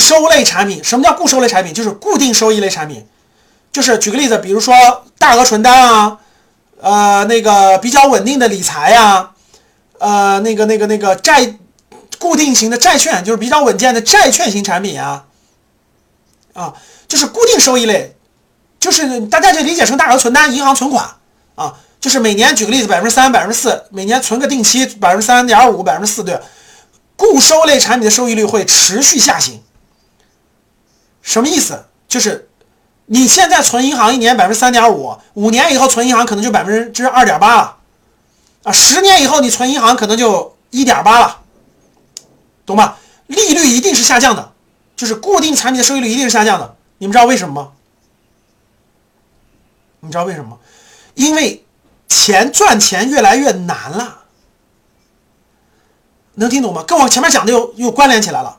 收类产品。什么叫固收类产品？就是固定收益类产品。就是举个例子，比如说大额存单啊，呃，那个比较稳定的理财呀，呃，那个那个那个债固定型的债券，就是比较稳健的债券型产品啊，啊，就是固定收益类，就是大家就理解成大额存单、银行存款啊，就是每年举个例子，百分之三、百分之四，每年存个定期百分之三点五、百分之四，对，固收类产品的收益率会持续下行。什么意思？就是你现在存银行一年百分之三点五，五年以后存银行可能就百分之二点八了，啊，十年以后你存银行可能就一点八了，懂吧？利率一定是下降的，就是固定产品的收益率一定是下降的。你们知道为什么吗？你知道为什么吗？因为钱赚钱越来越难了，能听懂吗？跟我前面讲的又又关联起来了。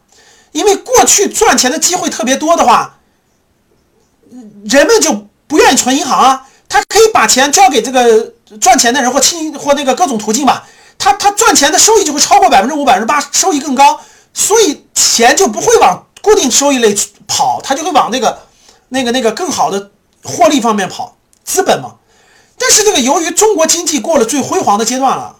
因为过去赚钱的机会特别多的话，人们就不愿意存银行啊。他可以把钱交给这个赚钱的人或亲或那个各种途径吧，他他赚钱的收益就会超过百分之五、百分之八，收益更高，所以钱就不会往固定收益类跑，他就会往那个那个那个更好的获利方面跑，资本嘛。但是这个由于中国经济过了最辉煌的阶段了，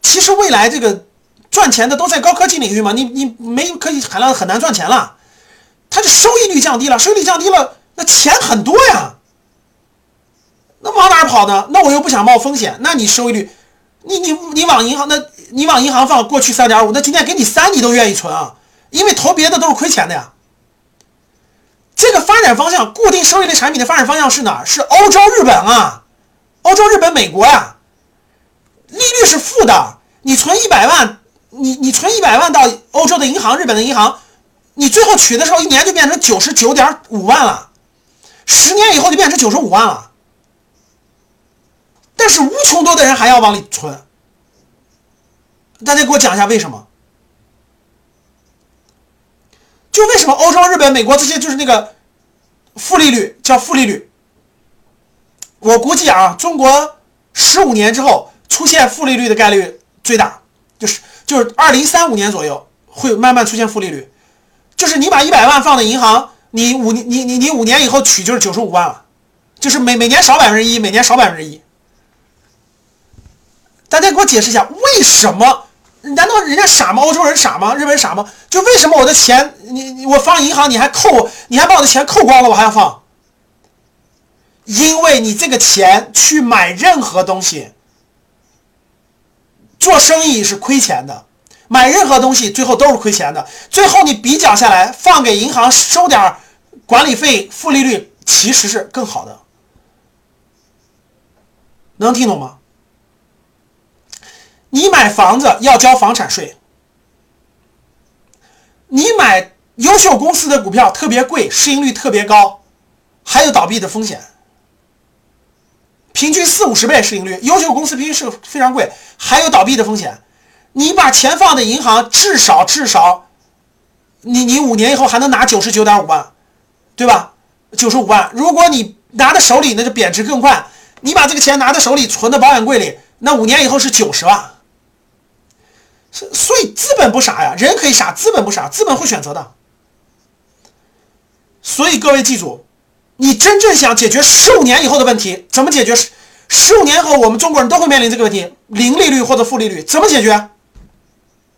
其实未来这个。赚钱的都在高科技领域嘛，你你没科技含量很难赚钱了，它的收益率降低了，收益率降低了，那钱很多呀，那往哪儿跑呢？那我又不想冒风险，那你收益率，你你你往银行，那你往银行放过去三点五，那今天给你三你都愿意存啊，因为投别的都是亏钱的呀。这个发展方向，固定收益类产品的发展方向是哪儿？是欧洲、日本啊，欧洲、日本、美国呀，利率是负的，你存一百万。你你存一百万到欧洲的银行、日本的银行，你最后取的时候一年就变成九十九点五万了，十年以后就变成九十五万了。但是无穷多的人还要往里存，大家给我讲一下为什么？就为什么欧洲、日本、美国这些就是那个负利率叫负利率？我估计啊，中国十五年之后出现负利率的概率最大，就是。就是二零三五年左右会慢慢出现负利率，就是你把一百万放在银行，你五你你你五年以后取就是九十五万了，就是每每年少百分之一，每年少百分之一。大家给我解释一下，为什么？难道人家傻吗？欧洲人傻吗？日本人傻吗？就为什么我的钱你我放银行你还扣，你还把我的钱扣光了，我还要放？因为你这个钱去买任何东西。做生意是亏钱的，买任何东西最后都是亏钱的。最后你比较下来，放给银行收点管理费、负利率，其实是更好的。能听懂吗？你买房子要交房产税，你买优秀公司的股票特别贵，市盈率特别高，还有倒闭的风险。平均四五十倍市盈率，优秀公司平均是非常贵，还有倒闭的风险。你把钱放在银行，至少至少，你你五年以后还能拿九十九点五万，对吧？九十五万，如果你拿在手里，那就贬值更快。你把这个钱拿在手里，存到保险柜里，那五年以后是九十万。所以资本不傻呀，人可以傻，资本不傻，资本会选择的。所以各位记住。你真正想解决十五年以后的问题，怎么解决？十十五年后，我们中国人都会面临这个问题：零利率或者负利率，怎么解决？